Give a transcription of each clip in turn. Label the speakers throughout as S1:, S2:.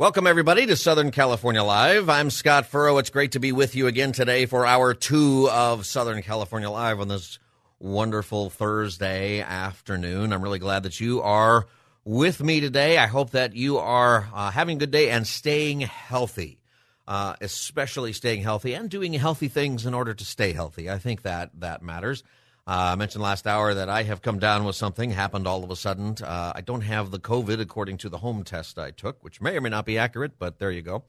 S1: Welcome, everybody, to Southern California Live. I'm Scott Furrow. It's great to be with you again today for hour two of Southern California Live on this wonderful Thursday afternoon. I'm really glad that you are with me today. I hope that you are uh, having a good day and staying healthy, uh, especially staying healthy and doing healthy things in order to stay healthy. I think that that matters. Uh, I mentioned last hour that I have come down with something, happened all of a sudden. Uh, I don't have the COVID according to the home test I took, which may or may not be accurate, but there you go.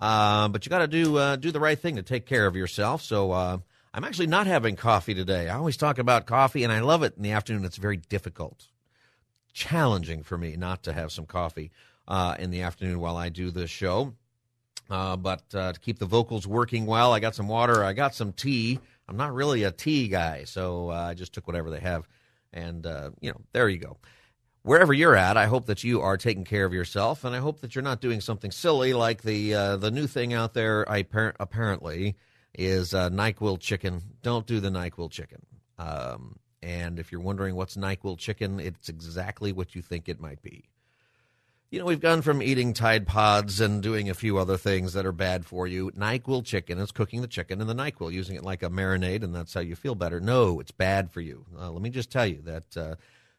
S1: Uh, but you got to do uh, do the right thing to take care of yourself. So uh, I'm actually not having coffee today. I always talk about coffee, and I love it in the afternoon. It's very difficult, challenging for me not to have some coffee uh, in the afternoon while I do the show. but to keep the vocals working well, I got some water, I got some tea. I'm not really a tea guy, so uh, I just took whatever they have. And, uh, you know, there you go. Wherever you're at, I hope that you are taking care of yourself, and I hope that you're not doing something silly like the uh, the new thing out there. I apparently is uh, Nyquil chicken. Don't do the Nyquil chicken. Um, and if you're wondering what's Nyquil chicken, it's exactly what you think it might be you know, we've gone from eating Tide Pods and doing a few other things that are bad for you. NyQuil chicken is cooking the chicken in the NyQuil, using it like a marinade, and that's how you feel better. No, it's bad for you. Uh, let me just tell you that uh,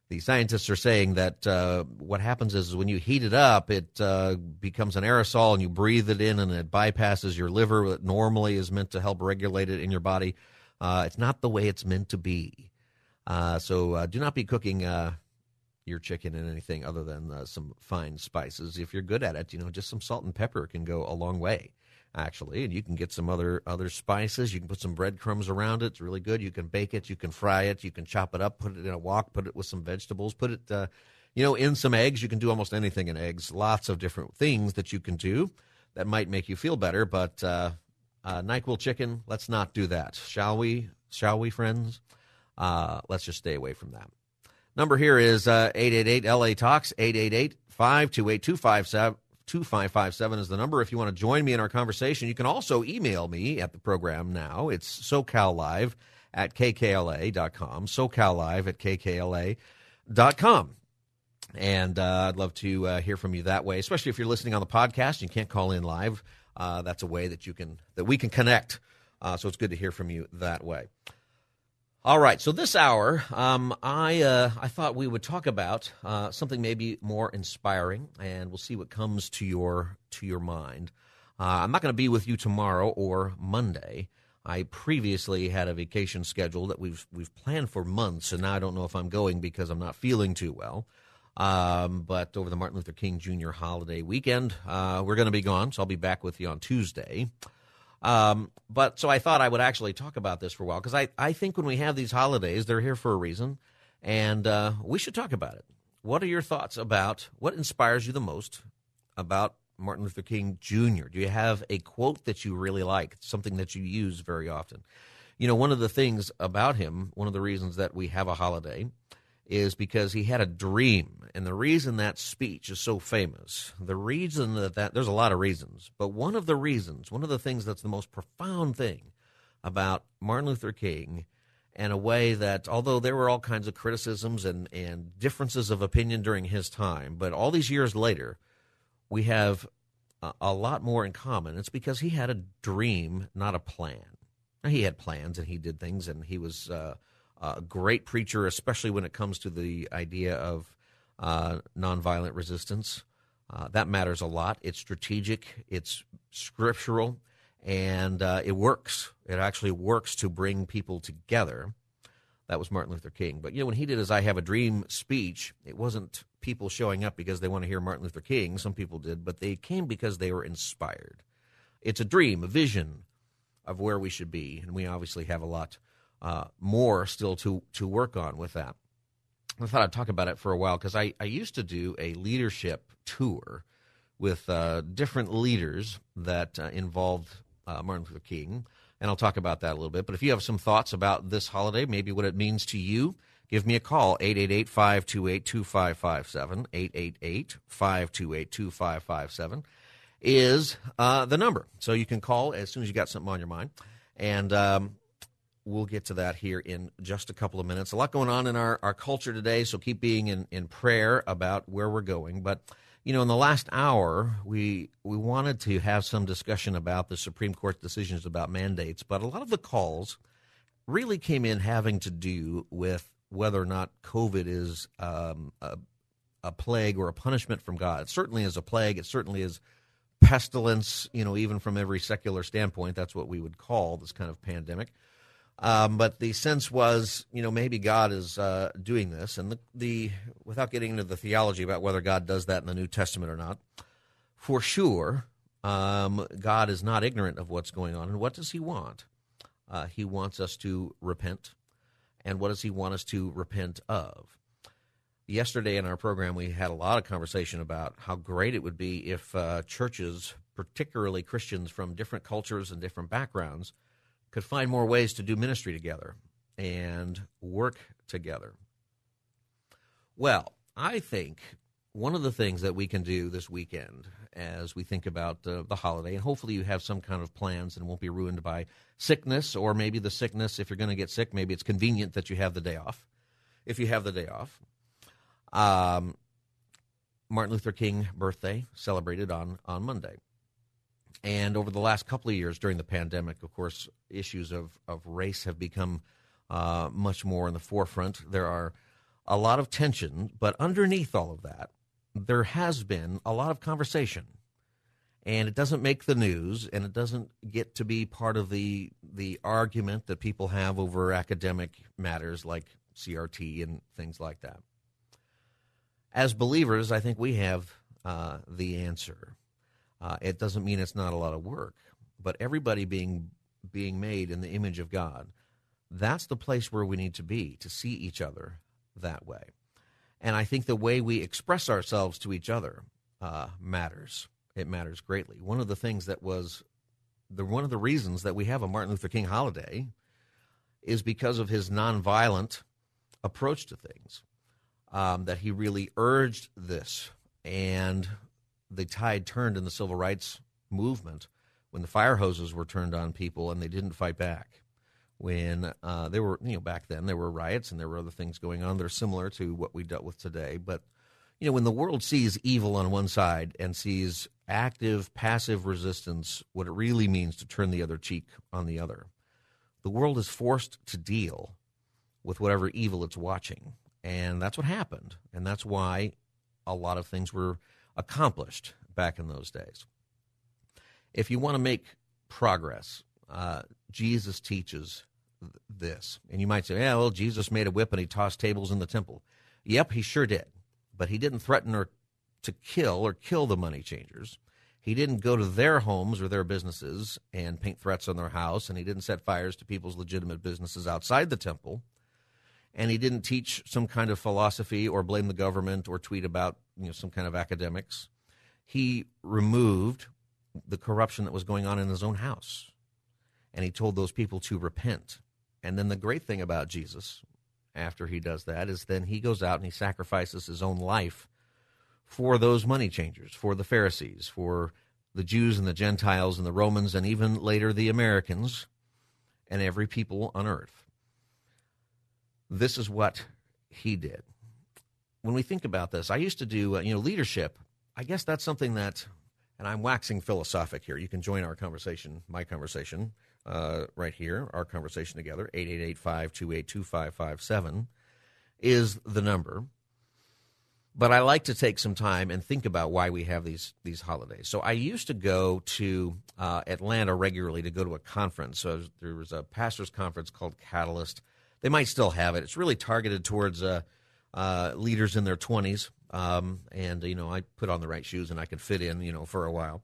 S1: the scientists are saying that uh, what happens is when you heat it up, it uh, becomes an aerosol and you breathe it in and it bypasses your liver that normally is meant to help regulate it in your body. Uh, it's not the way it's meant to be. Uh, so do not be cooking your chicken in anything other than uh, some fine spices. If you're good at it, you know, just some salt and pepper can go a long way, actually. And you can get some other other spices. You can put some breadcrumbs around it. It's really good. You can bake it. You can fry it. You can chop it up. Put it in a wok. Put it with some vegetables. Put it, uh, you know, in some eggs. You can do almost anything in eggs. Lots of different things that you can do that might make you feel better. But uh, uh, Nyquil chicken, let's not do that, shall we? Shall we, friends? Uh, let's just stay away from that. Number here is 888 uh, LA Talks, 888 528 2557 is the number. If you want to join me in our conversation, you can also email me at the program now. It's SoCalLive at KKLA.com, SoCalLive at KKLA.com. And uh, I'd love to uh, hear from you that way, especially if you're listening on the podcast. You can't call in live. Uh, that's a way that you can that we can connect. Uh, so it's good to hear from you that way. All right, so this hour, um, I uh, I thought we would talk about uh, something maybe more inspiring, and we'll see what comes to your to your mind. Uh, I'm not going to be with you tomorrow or Monday. I previously had a vacation schedule that we've we've planned for months, and now I don't know if I'm going because I'm not feeling too well. Um, but over the Martin Luther King Jr. holiday weekend, uh, we're going to be gone, so I'll be back with you on Tuesday. Um, but so I thought I would actually talk about this for a while because I, I think when we have these holidays, they're here for a reason, and uh, we should talk about it. What are your thoughts about what inspires you the most about Martin Luther King Jr.? Do you have a quote that you really like, something that you use very often? You know, one of the things about him, one of the reasons that we have a holiday is because he had a dream. And the reason that speech is so famous, the reason that, that there's a lot of reasons, but one of the reasons, one of the things that's the most profound thing about Martin Luther King and a way that although there were all kinds of criticisms and, and differences of opinion during his time, but all these years later, we have a, a lot more in common. It's because he had a dream, not a plan. Now, he had plans and he did things and he was uh, a great preacher, especially when it comes to the idea of uh, nonviolent resistance. Uh, that matters a lot. It's strategic, it's scriptural, and uh, it works. It actually works to bring people together. That was Martin Luther King. But you know, when he did his "I Have a Dream" speech, it wasn't people showing up because they want to hear Martin Luther King. Some people did, but they came because they were inspired. It's a dream, a vision of where we should be, and we obviously have a lot uh, more still to to work on with that. I thought I'd talk about it for a while because I, I used to do a leadership tour with uh, different leaders that uh, involved uh, Martin Luther King. And I'll talk about that a little bit. But if you have some thoughts about this holiday, maybe what it means to you, give me a call 888 528 2557. 888 528 2557 is uh, the number. So you can call as soon as you got something on your mind. And um, we'll get to that here in just a couple of minutes. A lot going on in our, our culture today, so keep being in, in prayer about where we're going. But you know, in the last hour, we we wanted to have some discussion about the Supreme Court decisions about mandates, but a lot of the calls really came in having to do with whether or not COVID is um, a, a plague or a punishment from God. It certainly is a plague. It certainly is pestilence. You know, even from every secular standpoint, that's what we would call this kind of pandemic. Um, but the sense was, you know, maybe God is uh, doing this, and the, the without getting into the theology about whether God does that in the New Testament or not, for sure, um, God is not ignorant of what's going on. And what does He want? Uh, he wants us to repent, and what does He want us to repent of? Yesterday in our program, we had a lot of conversation about how great it would be if uh, churches, particularly Christians from different cultures and different backgrounds, could find more ways to do ministry together and work together. Well, I think one of the things that we can do this weekend as we think about uh, the holiday, and hopefully you have some kind of plans and won't be ruined by sickness, or maybe the sickness, if you're going to get sick, maybe it's convenient that you have the day off. If you have the day off, um, Martin Luther King birthday celebrated on on Monday. And over the last couple of years during the pandemic, of course, issues of, of race have become uh, much more in the forefront. There are a lot of tension, but underneath all of that, there has been a lot of conversation. And it doesn't make the news, and it doesn't get to be part of the the argument that people have over academic matters like CRT and things like that. As believers, I think we have uh, the answer. Uh, it doesn't mean it's not a lot of work, but everybody being being made in the image of God, that's the place where we need to be to see each other that way. And I think the way we express ourselves to each other uh, matters. It matters greatly. One of the things that was the one of the reasons that we have a Martin Luther King holiday is because of his nonviolent approach to things. Um, that he really urged this, and the tide turned in the civil rights movement when the fire hoses were turned on people and they didn't fight back. When uh, there were, you know, back then there were riots and there were other things going on that are similar to what we dealt with today. But, you know, when the world sees evil on one side and sees active, passive resistance, what it really means to turn the other cheek on the other, the world is forced to deal with whatever evil it's watching. And that's what happened. And that's why a lot of things were accomplished back in those days. If you want to make progress, uh, Jesus teaches th- this. And you might say, yeah, well, Jesus made a whip and he tossed tables in the temple. Yep, he sure did. But he didn't threaten or to kill or kill the money changers. He didn't go to their homes or their businesses and paint threats on their house, and he didn't set fires to people's legitimate businesses outside the temple. And he didn't teach some kind of philosophy or blame the government or tweet about you know some kind of academics. He removed the corruption that was going on in his own house, and he told those people to repent. And then the great thing about Jesus, after he does that, is then he goes out and he sacrifices his own life for those money changers, for the Pharisees, for the Jews and the Gentiles and the Romans, and even later the Americans and every people on earth. This is what he did when we think about this, I used to do, uh, you know, leadership. I guess that's something that, and I'm waxing philosophic here. You can join our conversation, my conversation, uh, right here, our conversation together. 888-528-2557 is the number. But I like to take some time and think about why we have these these holidays. So I used to go to uh, Atlanta regularly to go to a conference. So there was a pastors' conference called Catalyst. They might still have it. It's really targeted towards uh, uh, leaders in their 20s. Um, and, you know, I put on the right shoes and I could fit in, you know, for a while.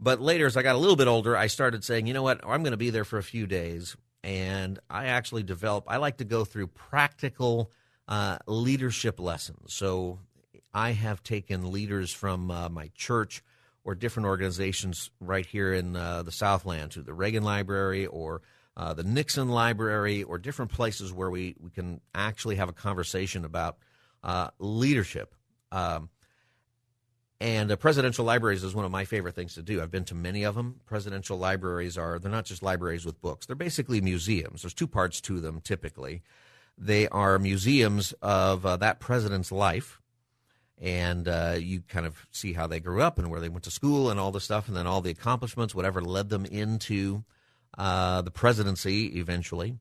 S1: But later, as I got a little bit older, I started saying, you know what, I'm going to be there for a few days. And I actually develop, I like to go through practical uh, leadership lessons. So I have taken leaders from uh, my church or different organizations right here in uh, the Southland, to the Reagan Library or uh, the Nixon Library, or different places where we, we can actually have a conversation about uh, leadership. Um, and uh, presidential libraries is one of my favorite things to do. I've been to many of them. Presidential libraries are, they're not just libraries with books, they're basically museums. There's two parts to them typically. They are museums of uh, that president's life, and uh, you kind of see how they grew up and where they went to school and all the stuff, and then all the accomplishments, whatever led them into uh, the presidency eventually.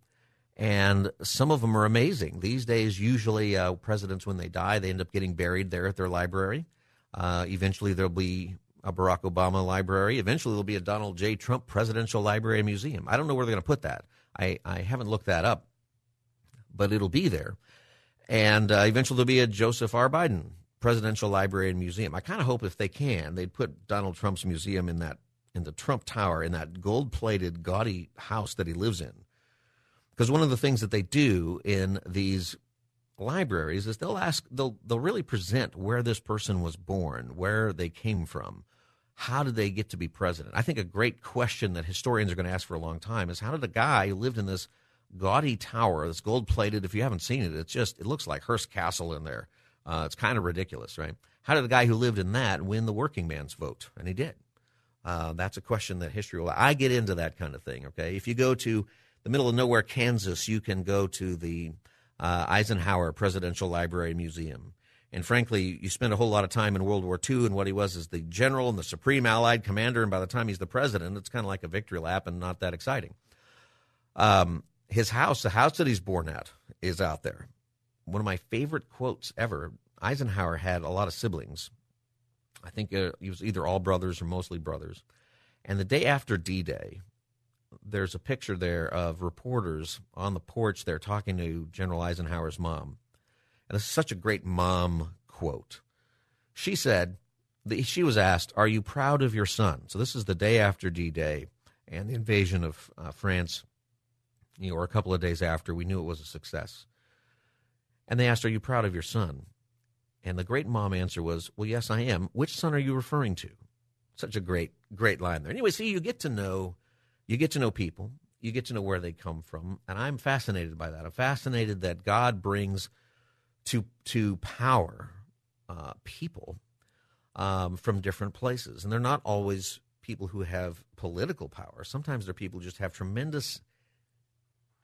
S1: And some of them are amazing. These days, usually uh, presidents, when they die, they end up getting buried there at their library. Uh, eventually, there'll be a Barack Obama library. Eventually, there'll be a Donald J. Trump Presidential Library and Museum. I don't know where they're going to put that. I, I haven't looked that up, but it'll be there. And uh, eventually, there'll be a Joseph R. Biden Presidential Library and Museum. I kind of hope if they can, they'd put Donald Trump's museum in that in the Trump Tower in that gold-plated, gaudy house that he lives in. Because one of the things that they do in these libraries is they'll ask they'll they'll really present where this person was born, where they came from, how did they get to be president? I think a great question that historians are going to ask for a long time is how did a guy who lived in this gaudy tower that's gold plated, if you haven't seen it, it's just it looks like Hearst Castle in there. Uh, it's kind of ridiculous, right? How did the guy who lived in that win the working man's vote? And he did. Uh, that's a question that history will. I get into that kind of thing. Okay, if you go to the middle of nowhere, Kansas, you can go to the uh, Eisenhower Presidential Library Museum. And frankly, you spend a whole lot of time in World War II, and what he was is the general and the supreme Allied commander. And by the time he's the president, it's kind of like a victory lap and not that exciting. Um, his house, the house that he's born at, is out there. One of my favorite quotes ever Eisenhower had a lot of siblings. I think it was either all brothers or mostly brothers. And the day after D Day, there's a picture there of reporters on the porch there talking to General Eisenhower's mom. And this is such a great mom quote. She said, she was asked, Are you proud of your son? So this is the day after D Day and the invasion of uh, France, you know, or a couple of days after. We knew it was a success. And they asked, Are you proud of your son? And the great mom answer was, Well, yes, I am. Which son are you referring to? Such a great, great line there. Anyway, see, you get to know you get to know people, you get to know where they come from, and I'm fascinated by that. I'm fascinated that God brings to to power uh, people um, from different places, and they're not always people who have political power. Sometimes they're people who just have tremendous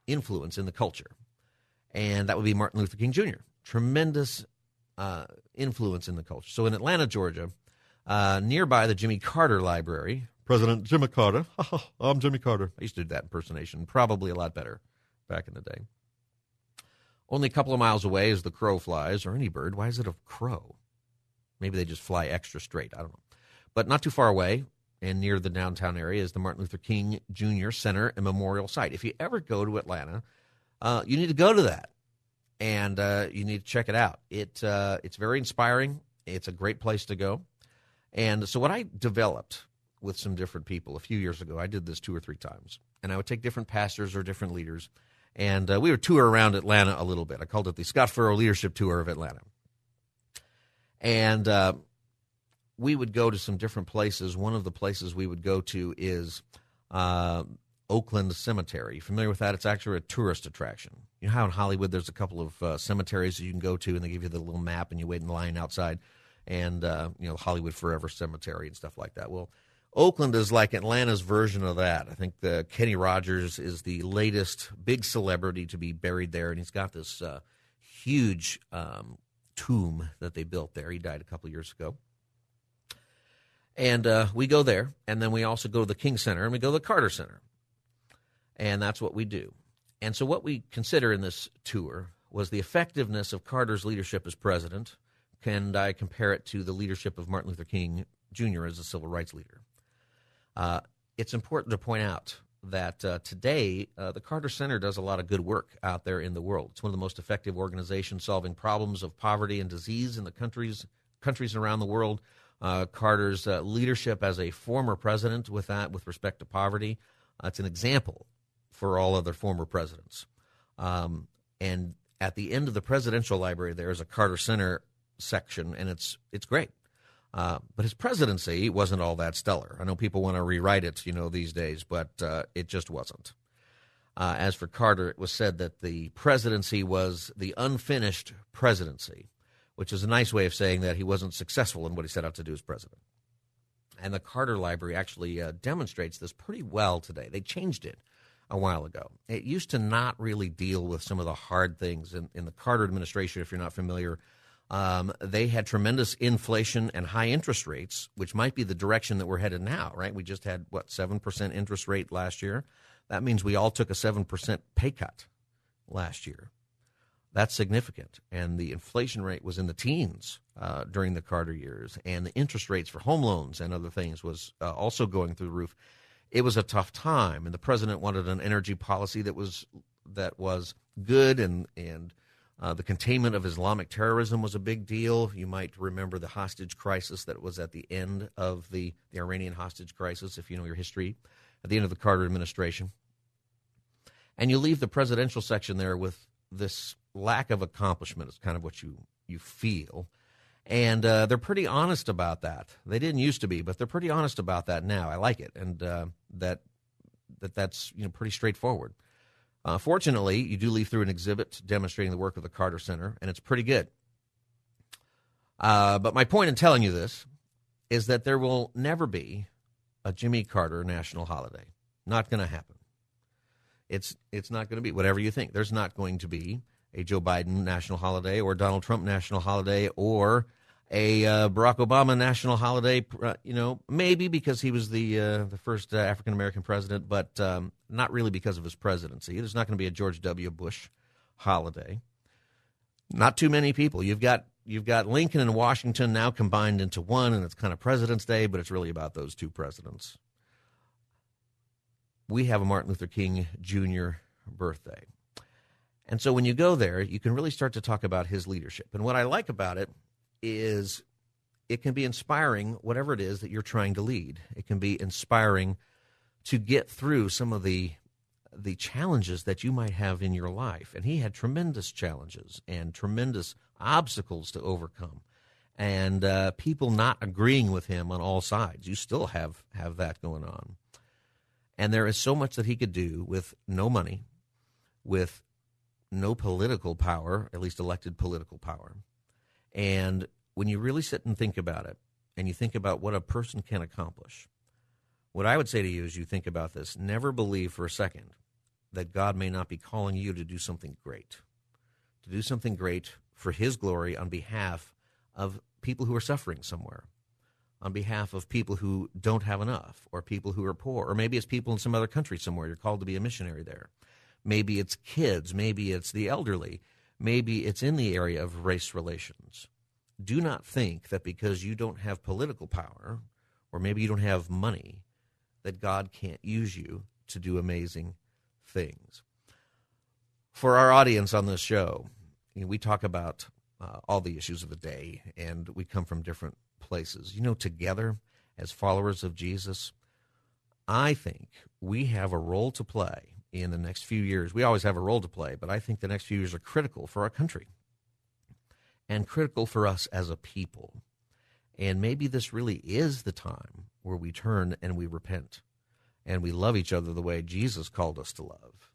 S1: influence in the culture, and that would be Martin Luther King Jr. Tremendous uh, influence in the culture. So in Atlanta, Georgia, uh, nearby the Jimmy Carter Library, President Jimmy Carter. I'm Jimmy Carter. I used to do that impersonation, probably a lot better back in the day. Only a couple of miles away is the crow flies, or any bird. Why is it a crow? Maybe they just fly extra straight. I don't know. But not too far away and near the downtown area is the Martin Luther King Jr. Center and Memorial Site. If you ever go to Atlanta, uh, you need to go to that and uh, you need to check it out. It uh, it's very inspiring. It's a great place to go. And so what I developed with some different people a few years ago. I did this two or three times, and I would take different pastors or different leaders, and uh, we would tour around Atlanta a little bit. I called it the Scott Furrow Leadership Tour of Atlanta, and uh, we would go to some different places. One of the places we would go to is uh, Oakland Cemetery. You Familiar with that? It's actually a tourist attraction. You know how in Hollywood there's a couple of uh, cemeteries you can go to, and they give you the little map, and you wait in line outside, and uh, you know Hollywood Forever Cemetery and stuff like that. Well Oakland is like Atlanta's version of that. I think the Kenny Rogers is the latest big celebrity to be buried there, and he's got this uh, huge um, tomb that they built there. He died a couple years ago. And uh, we go there, and then we also go to the King Center, and we go to the Carter Center. And that's what we do. And so, what we consider in this tour was the effectiveness of Carter's leadership as president. And I compare it to the leadership of Martin Luther King Jr. as a civil rights leader. Uh, it's important to point out that uh, today uh, the Carter Center does a lot of good work out there in the world. It's one of the most effective organizations solving problems of poverty and disease in the countries countries around the world. Uh, Carter's uh, leadership as a former president with that, with respect to poverty, uh, it's an example for all other former presidents. Um, and at the end of the presidential library, there is a Carter Center section, and it's it's great. Uh, but his presidency wasn't all that stellar. I know people want to rewrite it, you know, these days, but uh, it just wasn't. Uh, as for Carter, it was said that the presidency was the unfinished presidency, which is a nice way of saying that he wasn't successful in what he set out to do as president. And the Carter Library actually uh, demonstrates this pretty well today. They changed it a while ago. It used to not really deal with some of the hard things in, in the Carter administration, if you're not familiar. Um, they had tremendous inflation and high interest rates, which might be the direction that we're headed now, right? We just had, what, 7% interest rate last year? That means we all took a 7% pay cut last year. That's significant. And the inflation rate was in the teens uh, during the Carter years. And the interest rates for home loans and other things was uh, also going through the roof. It was a tough time. And the president wanted an energy policy that was that was good and, and uh, the containment of Islamic terrorism was a big deal. You might remember the hostage crisis that was at the end of the, the Iranian hostage crisis, if you know your history, at the end of the Carter administration. And you leave the presidential section there with this lack of accomplishment is kind of what you you feel. And uh, they're pretty honest about that. They didn't used to be, but they're pretty honest about that now. I like it, and uh, that that that's you know pretty straightforward. Uh, fortunately, you do leave through an exhibit demonstrating the work of the Carter Center, and it's pretty good. Uh, but my point in telling you this is that there will never be a Jimmy Carter national holiday. Not going to happen. It's it's not going to be whatever you think. There's not going to be a Joe Biden national holiday or Donald Trump national holiday or a uh, Barack Obama national holiday. Uh, you know, maybe because he was the uh, the first uh, African American president, but um, not really because of his presidency. There's not going to be a George W. Bush holiday. Not too many people. You've got you've got Lincoln and Washington now combined into one, and it's kind of President's Day, but it's really about those two presidents. We have a Martin Luther King Jr. birthday. And so when you go there, you can really start to talk about his leadership. And what I like about it is it can be inspiring, whatever it is that you're trying to lead. It can be inspiring to get through some of the the challenges that you might have in your life. And he had tremendous challenges and tremendous obstacles to overcome. And uh, people not agreeing with him on all sides. You still have have that going on. And there is so much that he could do with no money, with no political power, at least elected political power. And when you really sit and think about it, and you think about what a person can accomplish, what I would say to you is you think about this. Never believe for a second that God may not be calling you to do something great, to do something great for His glory on behalf of people who are suffering somewhere, on behalf of people who don't have enough, or people who are poor, or maybe it's people in some other country somewhere. You're called to be a missionary there. Maybe it's kids. Maybe it's the elderly. Maybe it's in the area of race relations. Do not think that because you don't have political power or maybe you don't have money, that God can't use you to do amazing things. For our audience on this show, you know, we talk about uh, all the issues of the day and we come from different places. You know, together as followers of Jesus, I think we have a role to play in the next few years. We always have a role to play, but I think the next few years are critical for our country and critical for us as a people. And maybe this really is the time where we turn and we repent and we love each other the way Jesus called us to love.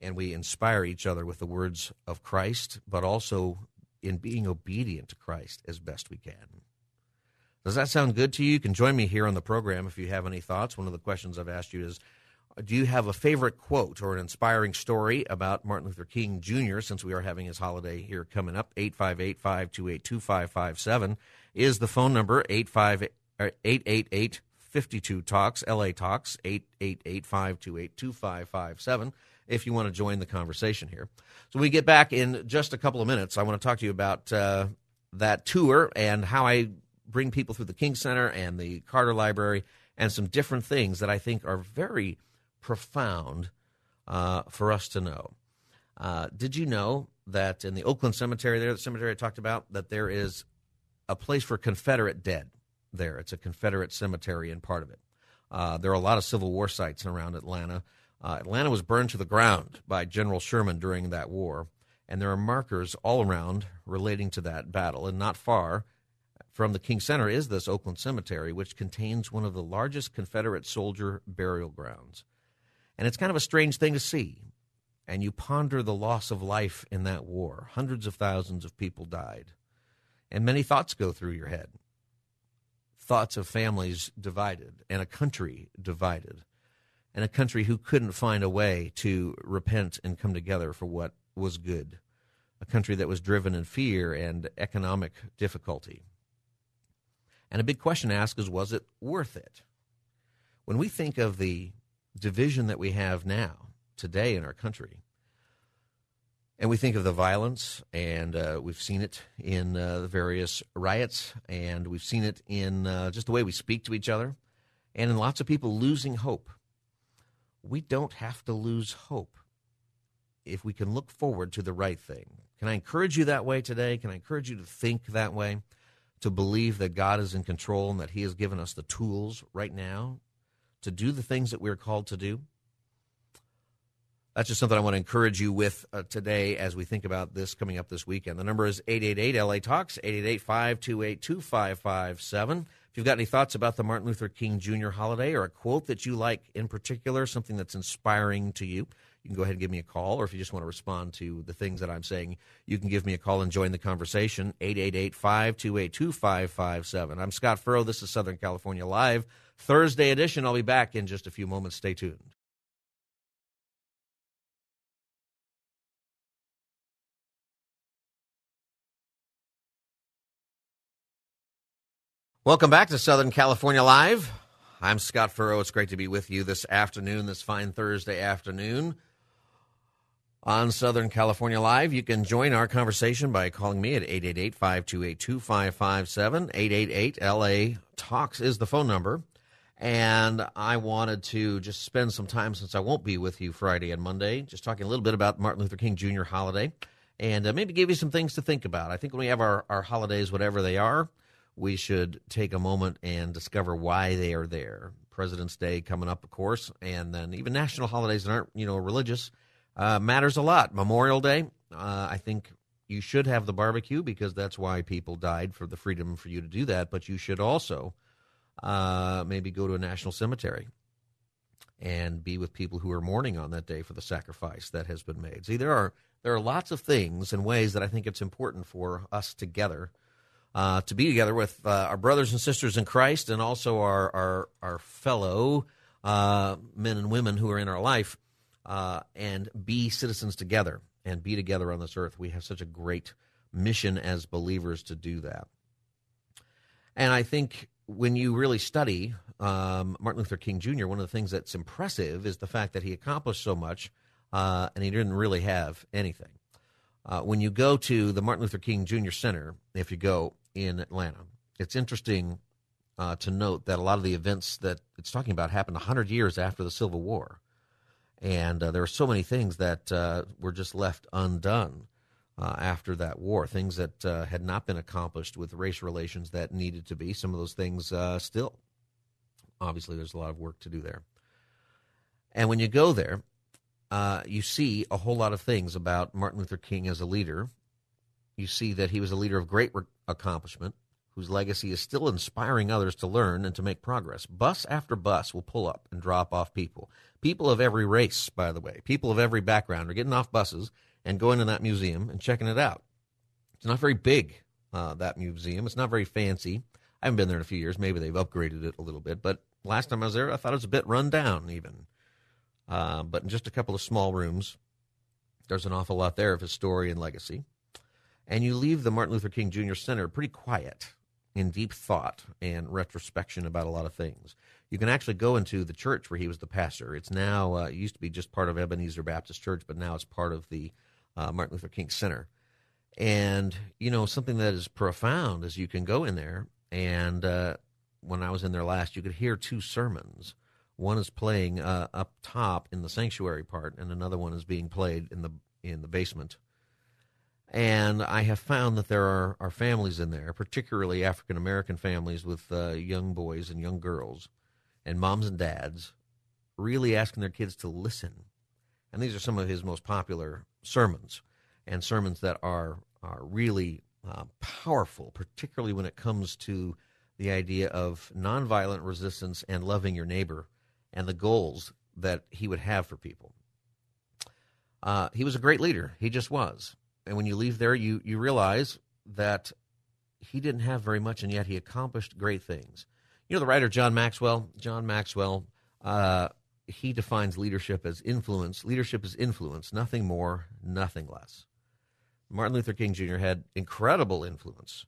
S1: And we inspire each other with the words of Christ, but also in being obedient to Christ as best we can. Does that sound good to you? You can join me here on the program if you have any thoughts. One of the questions I've asked you is do you have a favorite quote or an inspiring story about Martin Luther King Jr., since we are having his holiday here coming up? 858 528 2557 is the phone number, 888 52 Talks, LA Talks, 888 528 2557, if you want to join the conversation here. So we get back in just a couple of minutes. I want to talk to you about uh, that tour and how I bring people through the King Center and the Carter Library and some different things that I think are very profound uh, for us to know. Uh, did you know that in the Oakland Cemetery, there, the cemetery I talked about, that there is a place for Confederate dead there? It's a Confederate cemetery in part of it. Uh, there are a lot of Civil War sites around Atlanta. Uh, Atlanta was burned to the ground by General Sherman during that war, and there are markers all around relating to that battle. And not far from the King Center is this Oakland Cemetery, which contains one of the largest Confederate soldier burial grounds. And it's kind of a strange thing to see. And you ponder the loss of life in that war. Hundreds of thousands of people died. And many thoughts go through your head thoughts of families divided and a country divided and a country who couldn't find a way to repent and come together for what was good, a country that was driven in fear and economic difficulty. And a big question to ask is was it worth it? When we think of the division that we have now, today in our country, and we think of the violence, and uh, we've seen it in uh, the various riots, and we've seen it in uh, just the way we speak to each other, and in lots of people losing hope. We don't have to lose hope if we can look forward to the right thing. Can I encourage you that way today? Can I encourage you to think that way? To believe that God is in control and that He has given us the tools right now to do the things that we're called to do? that's just something I want to encourage you with uh, today as we think about this coming up this weekend. The number is 888 LA Talks, 888 528 2557. If you've got any thoughts about the Martin Luther King Jr. holiday or a quote that you like in particular, something that's inspiring to you, you can go ahead and give me a call. Or if you just want to respond to the things that I'm saying, you can give me a call and join the conversation, 888 528 2557. I'm Scott Furrow. This is Southern California Live, Thursday edition. I'll be back in just a few moments. Stay tuned. Welcome back to Southern California Live. I'm Scott Furrow. It's great to be with you this afternoon, this fine Thursday afternoon on Southern California Live. You can join our conversation by calling me at 888 528 2557. 888 LA Talks is the phone number. And I wanted to just spend some time since I won't be with you Friday and Monday, just talking a little bit about Martin Luther King Jr. holiday and uh, maybe give you some things to think about. I think when we have our, our holidays, whatever they are, we should take a moment and discover why they are there. President's Day coming up, of course, and then even national holidays that aren't, you know, religious uh, matters a lot. Memorial Day, uh, I think you should have the barbecue because that's why people died for the freedom for you to do that. But you should also uh, maybe go to a national cemetery and be with people who are mourning on that day for the sacrifice that has been made. See, there are there are lots of things and ways that I think it's important for us together uh, to be together with uh, our brothers and sisters in Christ and also our, our, our fellow uh, men and women who are in our life uh, and be citizens together and be together on this earth. We have such a great mission as believers to do that. And I think when you really study um, Martin Luther King Jr., one of the things that's impressive is the fact that he accomplished so much uh, and he didn't really have anything. Uh, when you go to the Martin Luther King Jr. Center, if you go, in Atlanta. It's interesting uh, to note that a lot of the events that it's talking about happened 100 years after the Civil War. And uh, there are so many things that uh, were just left undone uh, after that war, things that uh, had not been accomplished with race relations that needed to be. Some of those things uh, still. Obviously, there's a lot of work to do there. And when you go there, you see a whole lot of things about Martin Luther King as a leader you see that he was a leader of great re- accomplishment whose legacy is still inspiring others to learn and to make progress. Bus after bus will pull up and drop off people. People of every race, by the way, people of every background are getting off buses and going to that museum and checking it out. It's not very big, uh, that museum. It's not very fancy. I haven't been there in a few years. Maybe they've upgraded it a little bit, but last time I was there, I thought it was a bit run down, even. Uh, but in just a couple of small rooms, there's an awful lot there of his story and legacy and you leave the Martin Luther King Jr. Center pretty quiet in deep thought and retrospection about a lot of things. You can actually go into the church where he was the pastor. It's now uh, it used to be just part of Ebenezer Baptist Church, but now it's part of the uh, Martin Luther King Center. And you know something that is profound is you can go in there, and uh, when I was in there last, you could hear two sermons. One is playing uh, up top in the sanctuary part, and another one is being played in the in the basement and I have found that there are, are families in there, particularly African American families with uh, young boys and young girls, and moms and dads, really asking their kids to listen. And these are some of his most popular sermons, and sermons that are are really uh, powerful, particularly when it comes to the idea of nonviolent resistance and loving your neighbor and the goals that he would have for people. Uh, he was a great leader. He just was. And when you leave there, you, you realize that he didn't have very much, and yet he accomplished great things. You know the writer John Maxwell? John Maxwell, uh, he defines leadership as influence. Leadership is influence, nothing more, nothing less. Martin Luther King Jr. had incredible influence.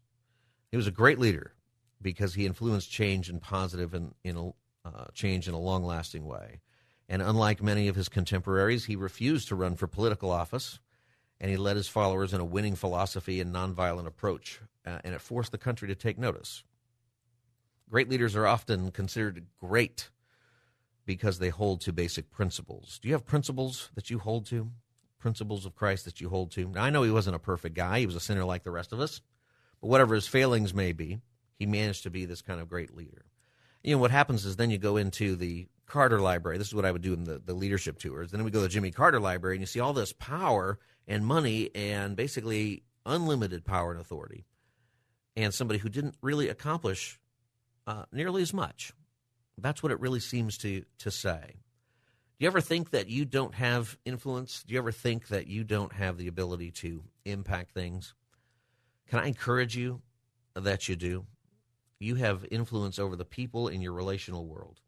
S1: He was a great leader because he influenced change and positive and in a uh, change in a long lasting way. And unlike many of his contemporaries, he refused to run for political office, and he led his followers in a winning philosophy and nonviolent approach, uh, and it forced the country to take notice. Great leaders are often considered great because they hold to basic principles. Do you have principles that you hold to? Principles of Christ that you hold to? Now, I know he wasn't a perfect guy, he was a sinner like the rest of us, but whatever his failings may be, he managed to be this kind of great leader. You know, what happens is then you go into the Carter Library. This is what I would do in the, the leadership tours. Then we go to the Jimmy Carter Library and you see all this power and money and basically unlimited power and authority. And somebody who didn't really accomplish uh, nearly as much. That's what it really seems to, to say. Do you ever think that you don't have influence? Do you ever think that you don't have the ability to impact things? Can I encourage you that you do? You have influence over the people in your relational world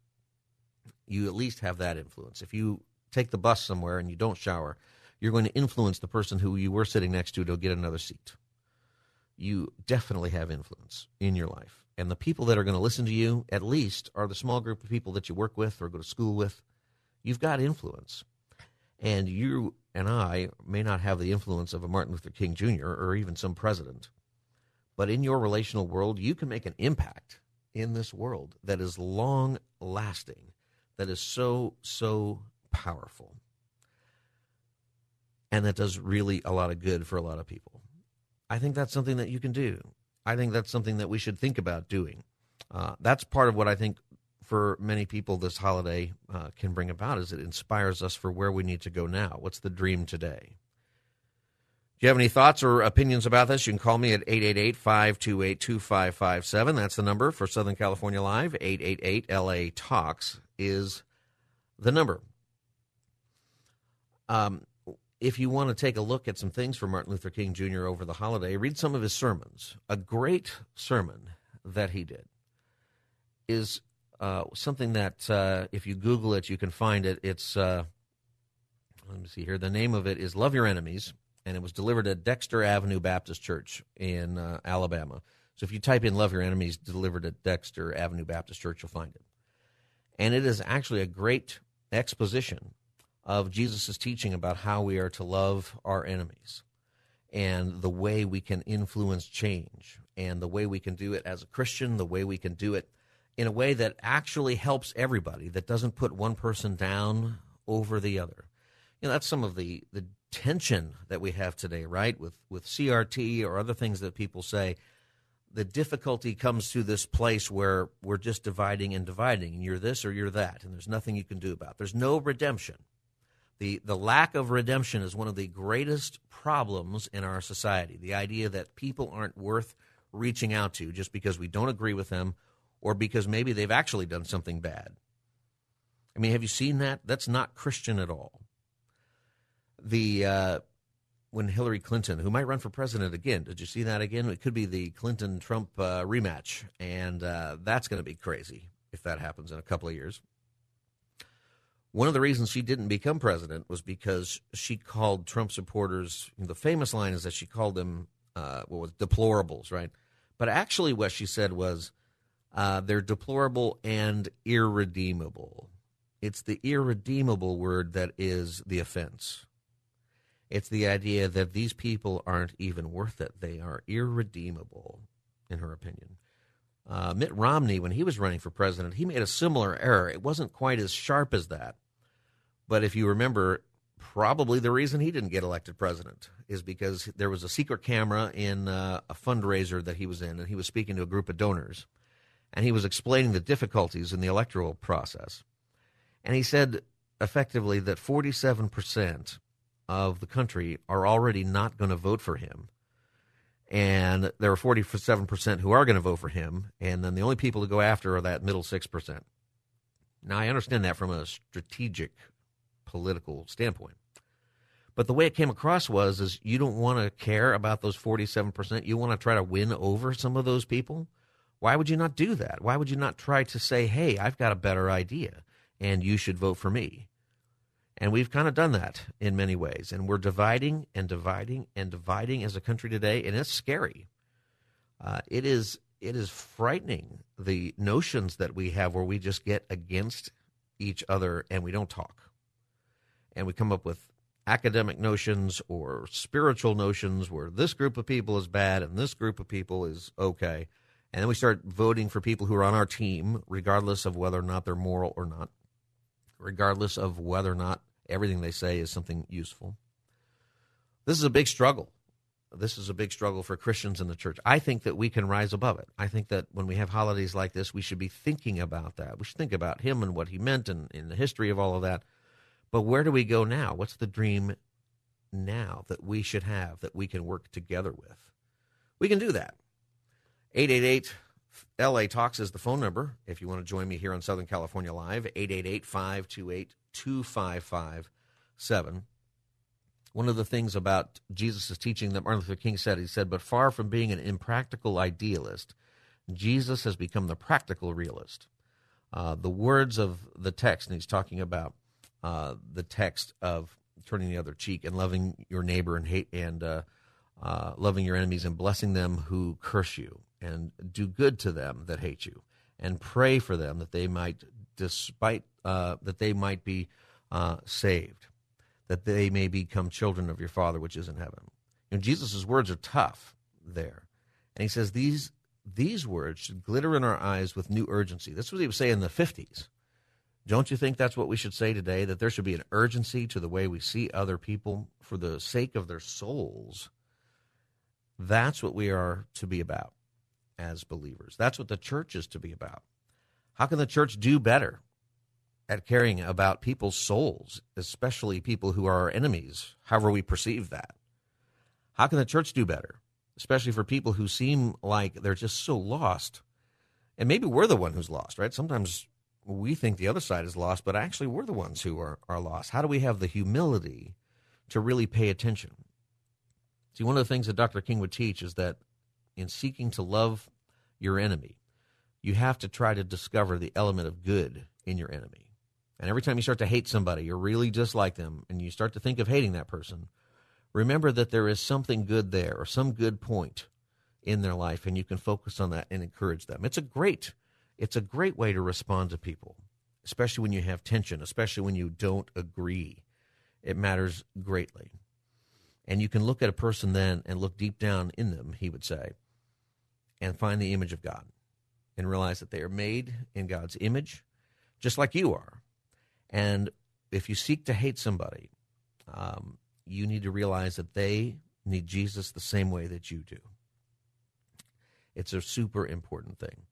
S1: you at least have that influence. If you take the bus somewhere and you don't shower, you're going to influence the person who you were sitting next to to get another seat. You definitely have influence in your life. And the people that are going to listen to you, at least, are the small group of people that you work with or go to school with. You've got influence. And you and I may not have the influence of a Martin Luther King Jr. or even some president. But in your relational world, you can make an impact in this world that is long lasting that is so, so powerful. And that does really a lot of good for a lot of people. I think that's something that you can do. I think that's something that we should think about doing. Uh, that's part of what I think for many people this holiday uh, can bring about is it inspires us for where we need to go now. What's the dream today? Do you have any thoughts or opinions about this? You can call me at 888 528 2557. That's the number for Southern California Live, 888 LA Talks is the number. Um, if you want to take a look at some things from Martin Luther King Jr. over the holiday, read some of his sermons. A great sermon that he did is uh, something that, uh, if you Google it, you can find it. It's, uh, let me see here. The name of it is Love Your Enemies, and it was delivered at Dexter Avenue Baptist Church in uh, Alabama. So if you type in Love Your Enemies delivered at Dexter Avenue Baptist Church, you'll find it. And it is actually a great exposition of Jesus' teaching about how we are to love our enemies and the way we can influence change and the way we can do it as a Christian, the way we can do it in a way that actually helps everybody, that doesn't put one person down over the other. You know, that's some of the, the tension that we have today, right? With with CRT or other things that people say the difficulty comes to this place where we're just dividing and dividing, and you're this or you're that, and there's nothing you can do about. It. There's no redemption. The, the lack of redemption is one of the greatest problems in our society. The idea that people aren't worth reaching out to just because we don't agree with them or because maybe they've actually done something bad. I mean, have you seen that? That's not Christian at all. The uh, when Hillary Clinton, who might run for president again, did you see that again? It could be the Clinton Trump uh, rematch, and uh, that's going to be crazy if that happens in a couple of years. One of the reasons she didn't become president was because she called Trump supporters. The famous line is that she called them uh, what was deplorables, right? But actually, what she said was uh, they're deplorable and irredeemable. It's the irredeemable word that is the offense it's the idea that these people aren't even worth it. They are irredeemable, in her opinion. Uh, Mitt Romney, when he was running for president, he made a similar error. It wasn't quite as sharp as that. But if you remember, probably the reason he didn't get elected president is because there was a secret camera in uh, a fundraiser that he was in, and he was speaking to a group of donors. And he was explaining the difficulties in the electoral process. And he said effectively that 47% of the country are already not going to vote for him. And there are 47% who are going to vote for him, and then the only people to go after are that middle 6%. Now, I understand that from a strategic political standpoint. But the way it came across was is you don't want to care about those 47%. You want to try to win over some of those people. Why would you not do that? Why would you not try to say, "Hey, I've got a better idea and you should vote for me?" And we've kind of done that in many ways. And we're dividing and dividing and dividing as a country today, and it's scary. Uh, it is it is frightening the notions that we have where we just get against each other and we don't talk. And we come up with academic notions or spiritual notions where this group of people is bad and this group of people is okay. And then we start voting for people who are on our team, regardless of whether or not they're moral or not, regardless of whether or not everything they say is something useful. This is a big struggle. This is a big struggle for Christians in the church. I think that we can rise above it. I think that when we have holidays like this, we should be thinking about that. We should think about him and what he meant and in the history of all of that. But where do we go now? What's the dream now that we should have that we can work together with? We can do that. 888 LA Talks is the phone number if you want to join me here on Southern California Live, 888 528 2557. One of the things about Jesus' teaching that Martin Luther King said, he said, but far from being an impractical idealist, Jesus has become the practical realist. Uh, the words of the text, and he's talking about uh, the text of turning the other cheek and loving your neighbor and hate and uh, uh, loving your enemies and blessing them who curse you and do good to them that hate you and pray for them that they might despite uh, that they might be uh, saved that they may become children of your father which is in heaven you know, jesus' words are tough there and he says these these words should glitter in our eyes with new urgency that's what he was saying in the 50s don't you think that's what we should say today? That there should be an urgency to the way we see other people for the sake of their souls. That's what we are to be about as believers. That's what the church is to be about. How can the church do better at caring about people's souls, especially people who are our enemies, however we perceive that? How can the church do better, especially for people who seem like they're just so lost? And maybe we're the one who's lost, right? Sometimes we think the other side is lost, but actually we're the ones who are, are lost. How do we have the humility to really pay attention? See, one of the things that Dr. King would teach is that in seeking to love your enemy, you have to try to discover the element of good in your enemy. And every time you start to hate somebody or really dislike them and you start to think of hating that person, remember that there is something good there or some good point in their life and you can focus on that and encourage them. It's a great it's a great way to respond to people, especially when you have tension, especially when you don't agree. It matters greatly. And you can look at a person then and look deep down in them, he would say, and find the image of God and realize that they are made in God's image, just like you are. And if you seek to hate somebody, um, you need to realize that they need Jesus the same way that you do. It's a super important thing.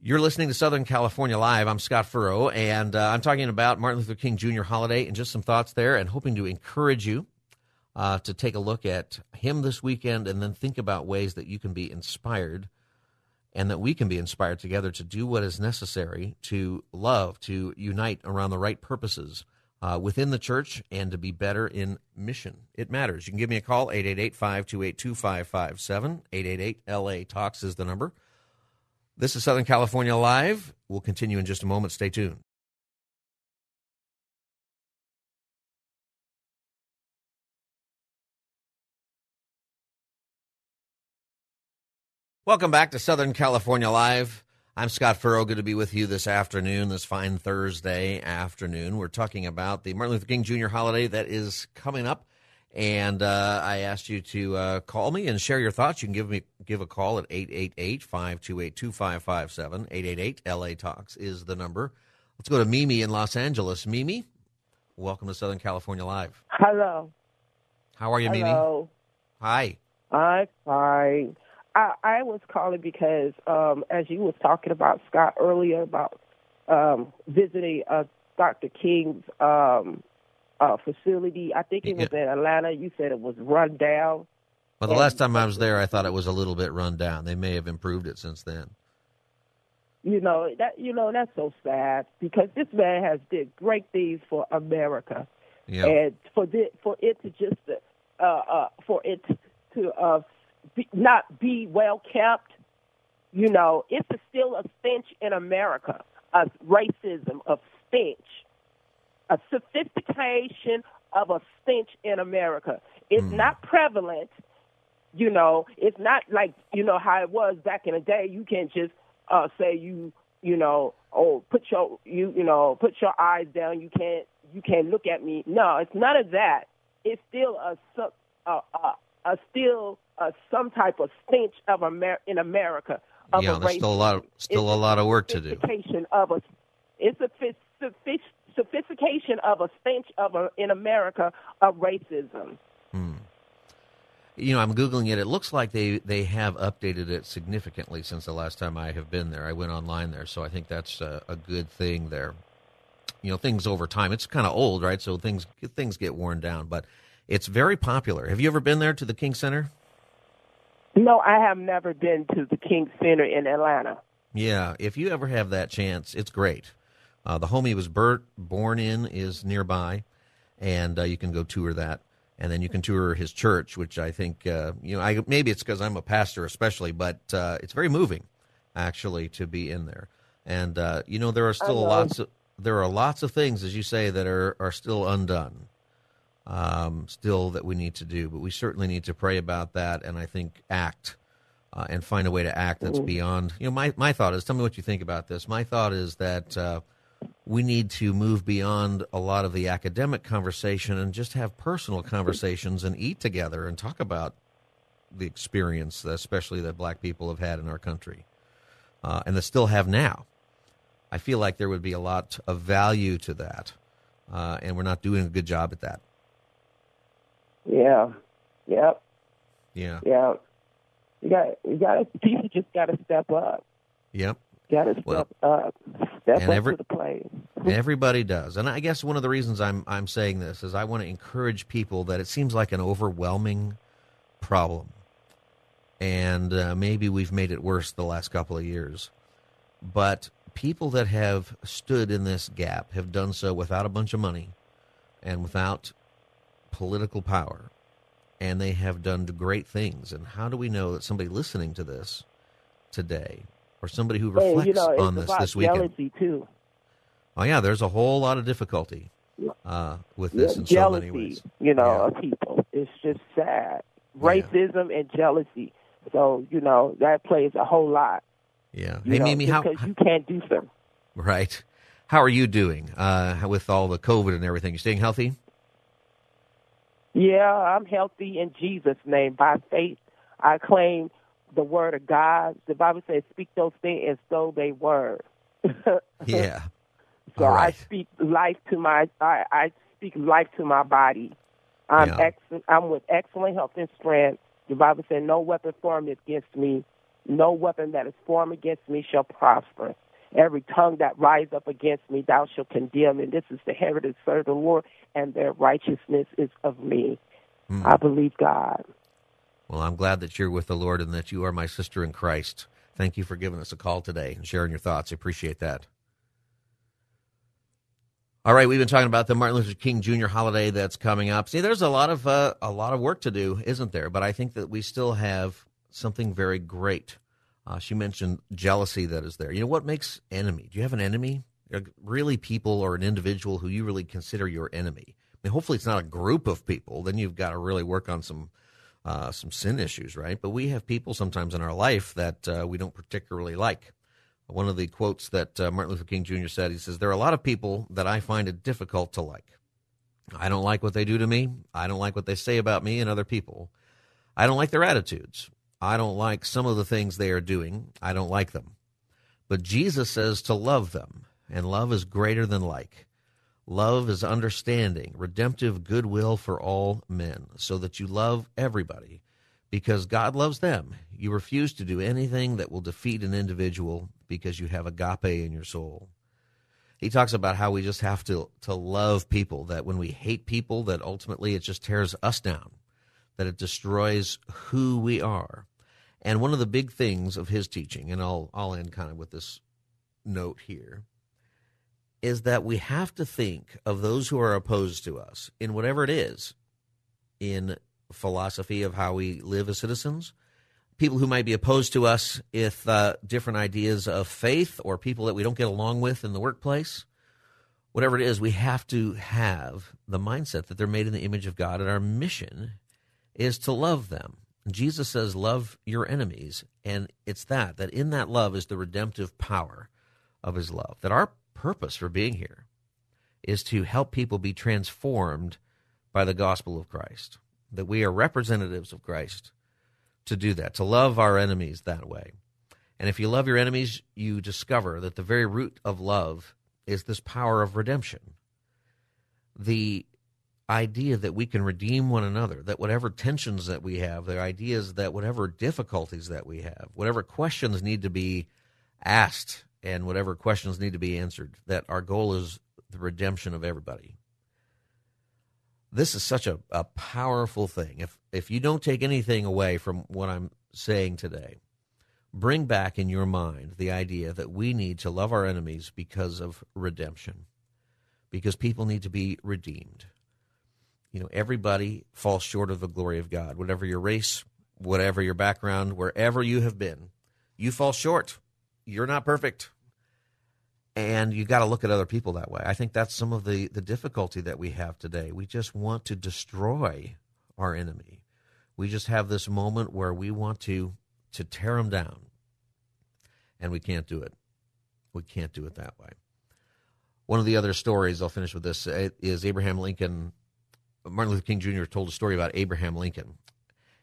S1: You're listening to Southern California Live. I'm Scott Furrow, and uh, I'm talking about Martin Luther King Jr. holiday and just some thoughts there, and hoping to encourage you uh, to take a look at him this weekend and then think about ways that you can be inspired and that we can be inspired together to do what is necessary to love, to unite around the right purposes uh, within the church, and to be better in mission. It matters. You can give me a call, 888 528 2557. 888 LA Talks is the number. This is Southern California Live. We'll continue in just a moment. Stay tuned. Welcome back to Southern California Live. I'm Scott Furrow. Good to be with you this afternoon, this fine Thursday afternoon. We're talking about the Martin Luther King Jr. holiday that is coming up and uh, I asked you to uh, call me and share your thoughts. You can give me give a call at 888-528-2557. 888 LA Talks is the number. Let's go to Mimi in Los Angeles. Mimi, welcome to Southern California Live.
S2: Hello.
S1: How are you, Mimi?
S2: Hello.
S1: Mimi? Hi.
S2: I'm fine. I, I was calling because, um, as you was talking about Scott earlier about um, visiting uh, Dr. King's um, uh, facility. I think it was in Atlanta. You said it was run down.
S1: Well, the
S2: And-
S1: last time I was there, I thought it was a little bit run down. They may have improved it since then.
S2: You know that you know that's so sad because this man has did great things for America,
S1: Yeah.
S2: and for the, for it to just uh, uh, for it to uh, be, not be well kept, you know, it's a, still a stench in America, a racism of stench, a sophistication of a stench in America. It's not prevalent, you know. It's not like you know how it was back in the day. You can't just uh, say you you know oh put your you you know put your eyes down. You can't you can't look at me. No, it's none of that. It's still a a a, a still a, some type of stench of Amer- in America. Of
S1: Yeah, there's still a lot of still
S2: It's
S1: a lot of work to do.
S2: Of a, it's a sophistication of a stench of a, in America of racism. Hmm.
S1: You know, I'm googling it. It looks like they they have updated it significantly since the last time I have been there. I went online there, so I think that's a, a good thing there. You know, things over time. It's kind of old, right? So things things get worn down, but it's very popular. Have you ever been there to the King Center?
S2: No, I have never been to the King Center in Atlanta.
S1: Yeah, if you ever have that chance, it's great. Uh, the home he was bur- born in is nearby, and uh, you can go tour that. And then you can tour his church, which I think, uh, you know, I, maybe it's because I'm a pastor, especially, but uh, it's very moving, actually, to be in there. And uh, you know, there are still lots of there are lots of things, as you say, that are are still undone, um, still that we need to do. But we certainly need to pray about that, and I think act uh, and find a way to act that's beyond. You know, my my thought is. Tell me what you think about this. My thought is that uh, we need to move beyond a lot of the academic conversation and just have personal conversations and eat together and talk about the experience, especially that Black people have had in our country, uh, and that still have now. I feel like there would be a lot of value to that, uh, and we're not doing a good job at that.
S2: Yeah, yep,
S1: Yeah.
S2: yeah. You got, you got. People just got to step up.
S1: Yep.
S2: Got to step
S1: Well,
S2: up. Step
S1: and
S2: up
S1: every-
S2: to the plate.
S1: Everybody does, and I guess one of the reasons I'm I'm saying this is I want to encourage people that it seems like an overwhelming problem, and uh, maybe we've made it worse the last couple of years. But people that have stood in this gap have done so without a bunch of money and without political power, and they have done great things. And how do we know that somebody listening to this today, or somebody who reflects
S2: And you know,
S1: on this this weekend?
S2: too.
S1: Oh yeah, there's a whole lot of difficulty uh, with this
S2: Yeah,
S1: in so
S2: jealousy,
S1: many ways.
S2: you know,
S1: Yeah.
S2: of people. It's just sad.
S1: Yeah.
S2: Racism and jealousy. So you know that plays a whole lot.
S1: Yeah.
S2: You
S1: Hey
S2: know,
S1: Mimi, how
S2: because you can't do something.
S1: right? How are you doing uh, with all the COVID and everything? You staying healthy?
S2: Yeah, I'm healthy in Jesus' name. By faith, I claim the word of God. The Bible says, "Speak those things as though they were." Yeah. So
S1: Yeah.
S2: I speak life to my. I, I speak life to my body. I'm
S1: Yeah.
S2: ex- I'm with excellent health and strength. The Bible said, "No weapon formed against me, no weapon that is formed against me shall prosper." Every tongue that rise up against me, thou shalt condemn. And this is the heritage of the Lord, and their righteousness is of me.
S1: Hmm.
S2: I believe God.
S1: Well, I'm glad that you're with the Lord and that you are my sister in Christ. Thank you for giving us a call today and sharing your thoughts. I appreciate that. All right, we've been talking about the Martin Luther King Jr. holiday that's coming up. See, there's a lot of uh, a lot of work to do, isn't there? But I think that we still have something very great. Uh, she mentioned jealousy that is there. You know what makes enemy? Do you have an enemy? Really people or an individual who you really consider your enemy? I mean, hopefully it's not a group of people. Then you've got to really work on some uh, some sin issues, right? But we have people sometimes in our life that uh, we don't particularly like. One of the quotes that uh, Martin Luther King Jr. said, he says, There are a lot of people that I find it difficult to like. I don't like what they do to me. I don't like what they say about me and other people. I don't like their attitudes. I don't like some of the things they are doing. I don't like them. But Jesus says to love them, and love is greater than like. Love is understanding, redemptive goodwill for all men, so that you love everybody because God loves them. You refuse to do anything that will defeat an individual because you have agape in your soul. He talks about how we just have to to love people that when we hate people that ultimately it just tears us down. That it destroys who we are. And one of the big things of his teaching, and I'll, I'll end kind of with this note here, is that we have to think of those who are opposed to us in whatever it is, in philosophy of how we live as citizens, people who might be opposed to us with uh, different ideas of faith, or people that we don't get along with in the workplace. Whatever it is, we have to have the mindset that they're made in the image of God, and our mission is to love them. Jesus says, Love your enemies. And it's that, that in that love is the redemptive power of his love. That our purpose for being here is to help people be transformed by the gospel of Christ. That we are representatives of Christ to do that, to love our enemies that way. And if you love your enemies, you discover that the very root of love is this power of redemption. The idea that we can redeem one another, that whatever tensions that we have, the ideas that whatever difficulties that we have, whatever questions need to be asked and whatever questions need to be answered, that our goal is the redemption of everybody. This is such a, a powerful thing. If if you don't take anything away from what I'm saying today, bring back in your mind the idea that we need to love our enemies because of redemption. Because people need to be redeemed you know, everybody falls short of the glory of God. Whatever your race, whatever your background, wherever you have been, you fall short. You're not perfect. And you got to look at other people that way. I think that's some of the, the difficulty that we have today. We just want to destroy our enemy. We just have this moment where we want to to tear them down. And we can't do it. We can't do it that way. One of the other stories, I'll finish with this, is Abraham Lincoln Martin Luther King Jr. told a story about Abraham Lincoln.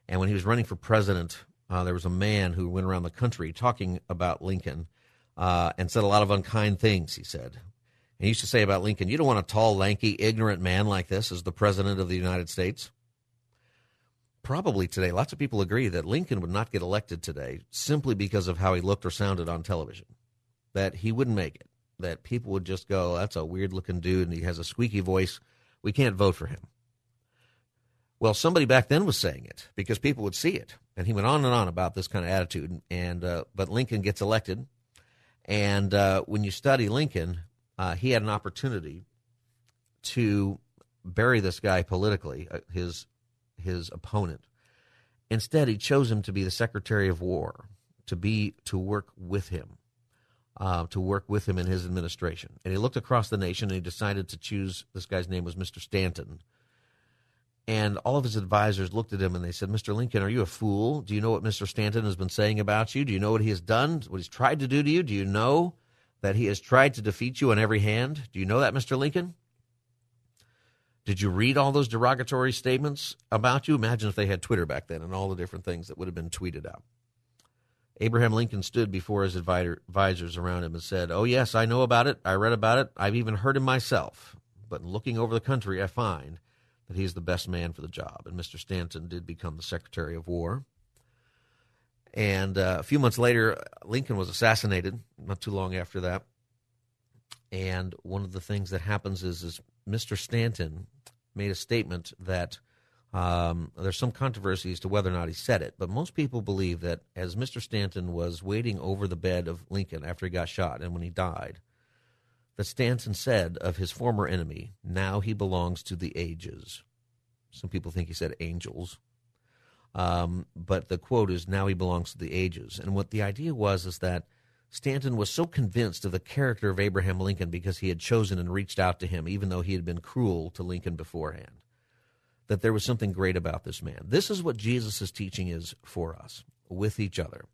S1: And when he was running for president, uh, there was a man who went around the country talking about Lincoln uh, and said a lot of unkind things, he said. And he used to say about Lincoln, You don't want a tall, lanky, ignorant man like this as the president of the United States. Probably today, lots of people agree that Lincoln would not get elected today simply because of how he looked or sounded on television. That he wouldn't make it. That people would just go, That's a weird looking dude and he has a squeaky voice. We can't vote for him. Well, somebody back then was saying it because people would see it, and he went on and on about this kind of attitude. And uh, but Lincoln gets elected, and uh, when you study Lincoln, uh, he had an opportunity to bury this guy politically, uh, his his opponent. Instead, he chose him to be the Secretary of War, to be to work with him, uh, to work with him in his administration. And he looked across the nation and he decided to choose this guy's name was Mr. Stanton and all of his advisors looked at him and they said, Mr. Lincoln, are you a fool? Do you know what Mr. Stanton has been saying about you? Do you know what he has done, what he's tried to do to you? Do you know that he has tried to defeat you on every hand? Do you know that, Mr. Lincoln? Did you read all those derogatory statements about you? Imagine if they had Twitter back then and all the different things that would have been tweeted out. Abraham Lincoln stood before his advisors around him and said, Oh, yes, I know about it. I read about it. I've even heard him myself. But in looking over the country, I find that he's the best man for the job. And Mr. Stanton did become the Secretary of War. And uh, a few months later, Lincoln was assassinated, not too long after that. And one of the things that happens is, is Mr. Stanton made a statement that um, there's some controversy as to whether or not he said it, but most people believe that as Mr. Stanton was waiting over the bed of Lincoln after he got shot and when he died, that Stanton said of his former enemy, now he belongs to the ages. Some people think he said angels. Um, but the quote is, now he belongs to the ages. And what the idea was is that Stanton was so convinced of the character of Abraham Lincoln because he had chosen and reached out to him, even though he had been cruel to Lincoln beforehand, that there was something great about this man. This is what Jesus' teaching is for us with each other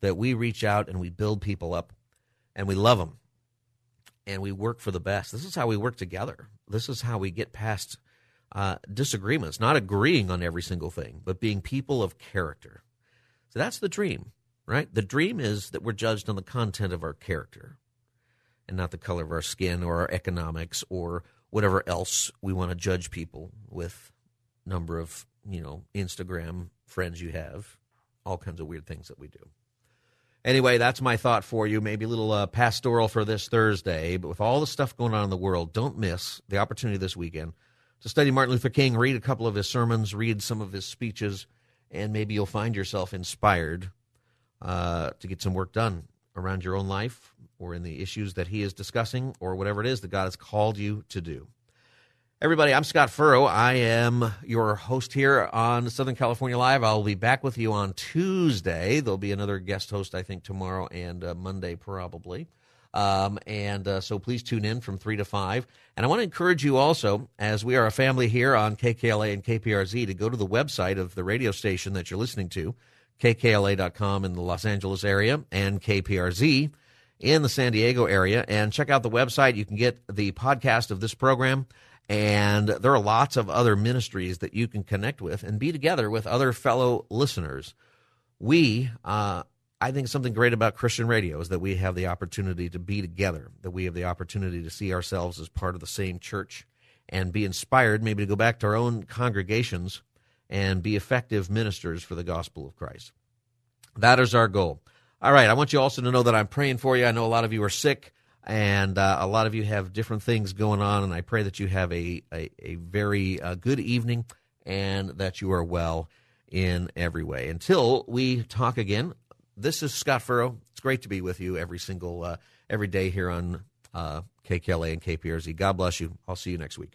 S1: that we reach out and we build people up and we love them and we work for the best. This is how we work together. This is how we get past uh, disagreements, not agreeing on every single thing, but being people of character. So that's the dream, right? The dream is that we're judged on the content of our character and not the color of our skin or our economics or whatever else we want to judge people with number of, you know, Instagram friends you have, all kinds of weird things that we do. Anyway, that's my thought for you. Maybe a little uh, pastoral for this Thursday. But with all the stuff going on in the world, don't miss the opportunity this weekend to study Martin Luther King, read a couple of his sermons, read some of his speeches, and maybe you'll find yourself inspired uh, to get some work done around your own life or in the issues that he is discussing or whatever it is that God has called you to do. Everybody, I'm Scott Furrow. I am your host here on Southern California Live. I'll be back with you on Tuesday. There'll be another guest host, I think, tomorrow and uh, Monday, probably. Um, and uh, so please tune in from 3 to 5. And I want to encourage you also, as we are a family here on KKLA and KPRZ, to go to the website of the radio station that you're listening to, kkla.com in the Los Angeles area and KPRZ in the San Diego area, and check out the website. You can get the podcast of this program. And there are lots of other ministries that you can connect with and be together with other fellow listeners. We, uh, I think something great about Christian radio is that we have the opportunity to be together, that we have the opportunity to see ourselves as part of the same church and be inspired maybe to go back to our own congregations and be effective ministers for the gospel of Christ. That is our goal. All right, I want you also to know that I'm praying for you. I know a lot of you are sick and uh, a lot of you have different things going on, and I pray that you have a, a, a very uh, good evening and that you are well in every way. Until we talk again, this is Scott Furrow. It's great to be with you every single uh, every day here on uh, KKLA and KPRZ. God bless you. I'll see you next week.